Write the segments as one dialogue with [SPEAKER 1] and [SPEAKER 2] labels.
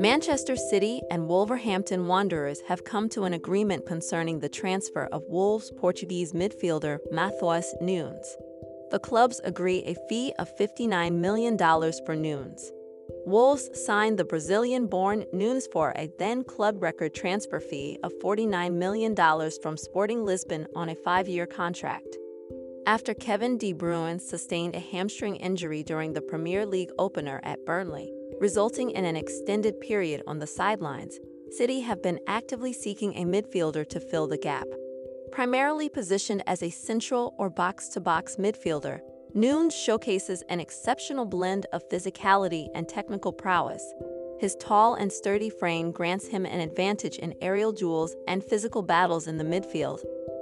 [SPEAKER 1] Manchester City and Wolverhampton Wanderers have come to an agreement concerning the transfer of Wolves' Portuguese midfielder Matheus Nunes. The clubs agree a fee of $59 million for Nunes. Wolves signed the Brazilian born Nunes for a then club record transfer fee of $49 million from Sporting Lisbon on a five year contract. After Kevin De Bruyne sustained a hamstring injury during the Premier League opener at Burnley, resulting in an extended period on the sidelines, City have been actively seeking a midfielder to fill the gap. Primarily positioned as a central or box to box midfielder, Nunes showcases an exceptional blend of physicality and technical prowess. His tall and sturdy frame grants him an advantage in aerial duels and physical battles in the midfield,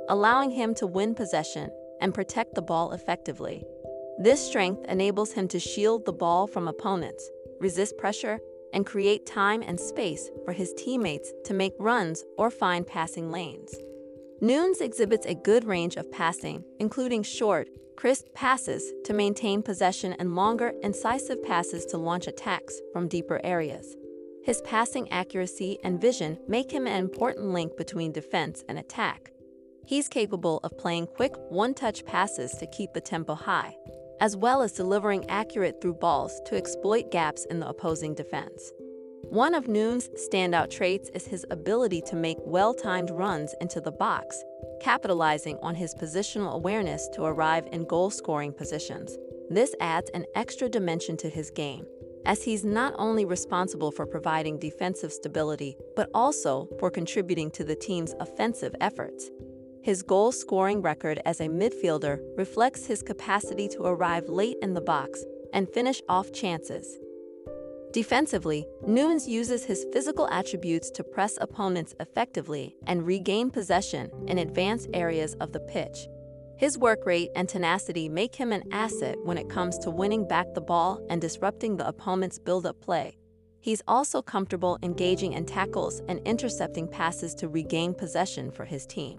[SPEAKER 1] allowing him to win possession and protect the ball effectively. This strength enables him to shield the ball from opponents, resist pressure, and create time and space for his teammates to make runs or find passing lanes. Nunes exhibits a good range of passing, including short, crisp passes to maintain possession and longer, incisive passes to launch attacks from deeper areas. His passing accuracy and vision make him an important link between defense and attack. He's capable of playing quick, one touch passes to keep the tempo high, as well as delivering accurate through balls to exploit gaps in the opposing defense. One of Nunes's standout traits is his ability to make well timed runs into the box, capitalizing on his positional awareness to arrive in goal scoring positions. This adds an extra dimension to his game, as he's not only responsible for providing defensive stability, but also for contributing to the team's offensive efforts. His goal scoring record as a midfielder reflects his capacity to arrive late in the box and finish off chances. Defensively, Nunes uses his physical attributes to press opponents effectively and regain possession in advanced areas of the pitch. His work rate and tenacity make him an asset when it comes to winning back the ball and disrupting the opponent's build up play. He's also comfortable engaging in tackles and intercepting passes to regain possession for his team.